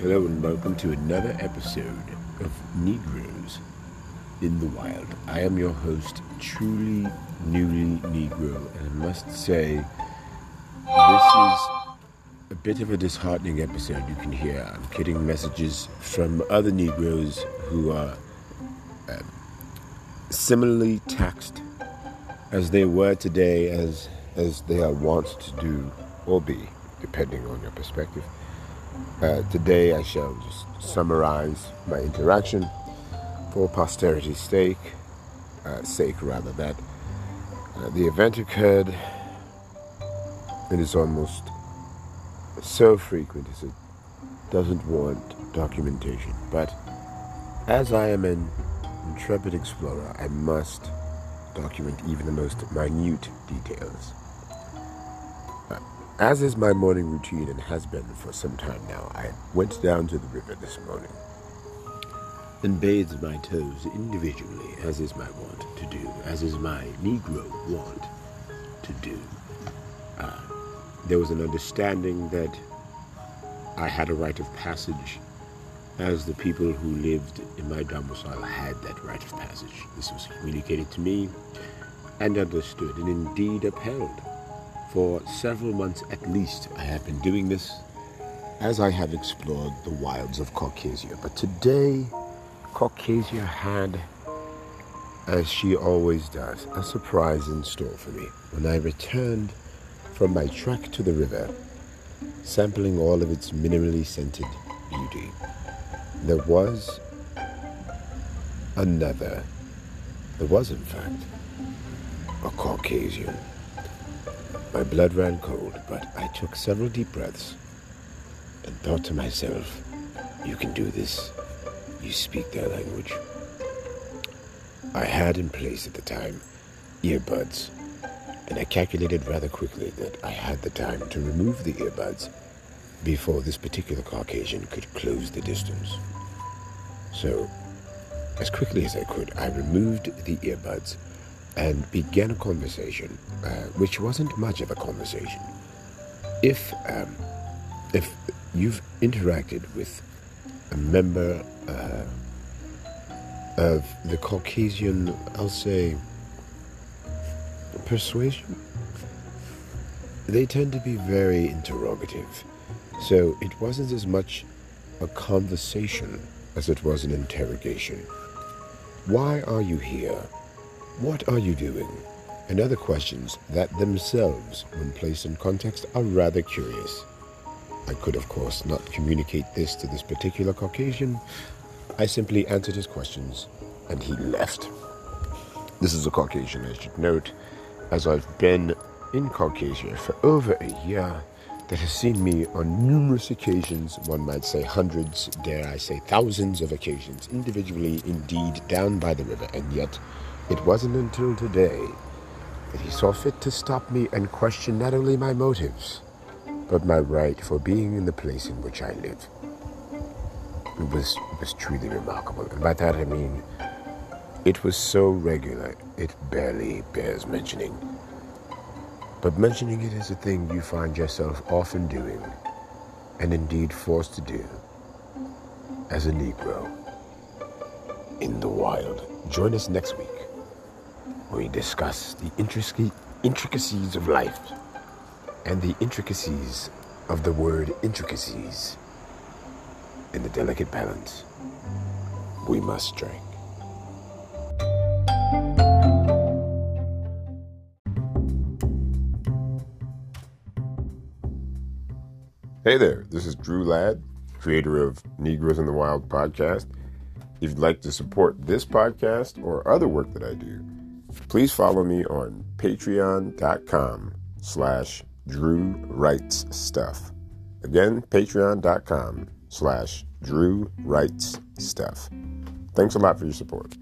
Hello and welcome to another episode of Negroes in the Wild. I am your host, truly newly Negro, and I must say, this is a bit of a disheartening episode. You can hear I'm getting messages from other Negroes who are um, similarly taxed as they were today, as as they are wont to do or be, depending on your perspective. Uh, today, I shall just summarize my interaction for posterity's sake, uh, sake rather, that uh, the event occurred. It is almost so frequent as it doesn't warrant documentation. But as I am an intrepid explorer, I must document even the most minute details. As is my morning routine and has been for some time now, I went down to the river this morning and bathed my toes individually, as is my wont to do, as is my Negro wont to do. Uh, there was an understanding that I had a right of passage, as the people who lived in my domicile had that right of passage. This was communicated to me and understood and indeed upheld. For several months at least, I have been doing this as I have explored the wilds of Caucasia. But today, Caucasia had, as she always does, a surprise in store for me. When I returned from my trek to the river, sampling all of its minerally scented beauty, there was another, there was in fact, a Caucasian. My blood ran cold, but I took several deep breaths and thought to myself, you can do this. You speak their language. I had in place at the time earbuds, and I calculated rather quickly that I had the time to remove the earbuds before this particular Caucasian could close the distance. So, as quickly as I could, I removed the earbuds and began a conversation, uh, which wasn't much of a conversation. If um, if you've interacted with a member uh, of the Caucasian, I'll say, persuasion, they tend to be very interrogative. So it wasn't as much a conversation as it was an interrogation. Why are you here? What are you doing? And other questions that themselves, when placed in context, are rather curious. I could, of course, not communicate this to this particular Caucasian. I simply answered his questions and he left. This is a Caucasian, I should note, as I've been in Caucasia for over a year that has seen me on numerous occasions, one might say hundreds, dare I say thousands of occasions, individually, indeed, down by the river, and yet it wasn't until today that he saw fit to stop me and question not only my motives, but my right for being in the place in which I live. It was, it was truly remarkable. And by that I mean, it was so regular, it barely bears mentioning. But mentioning it is a thing you find yourself often doing, and indeed forced to do, as a Negro in the wild. Join us next week we discuss the intricacies of life and the intricacies of the word intricacies in the delicate balance we must strike. Hey there, this is Drew Ladd, creator of Negroes in the Wild podcast. If you'd like to support this podcast or other work that I do, please follow me on patreon.com slash drew writes stuff. Again patreon.com slash drew writes stuff. Thanks a lot for your support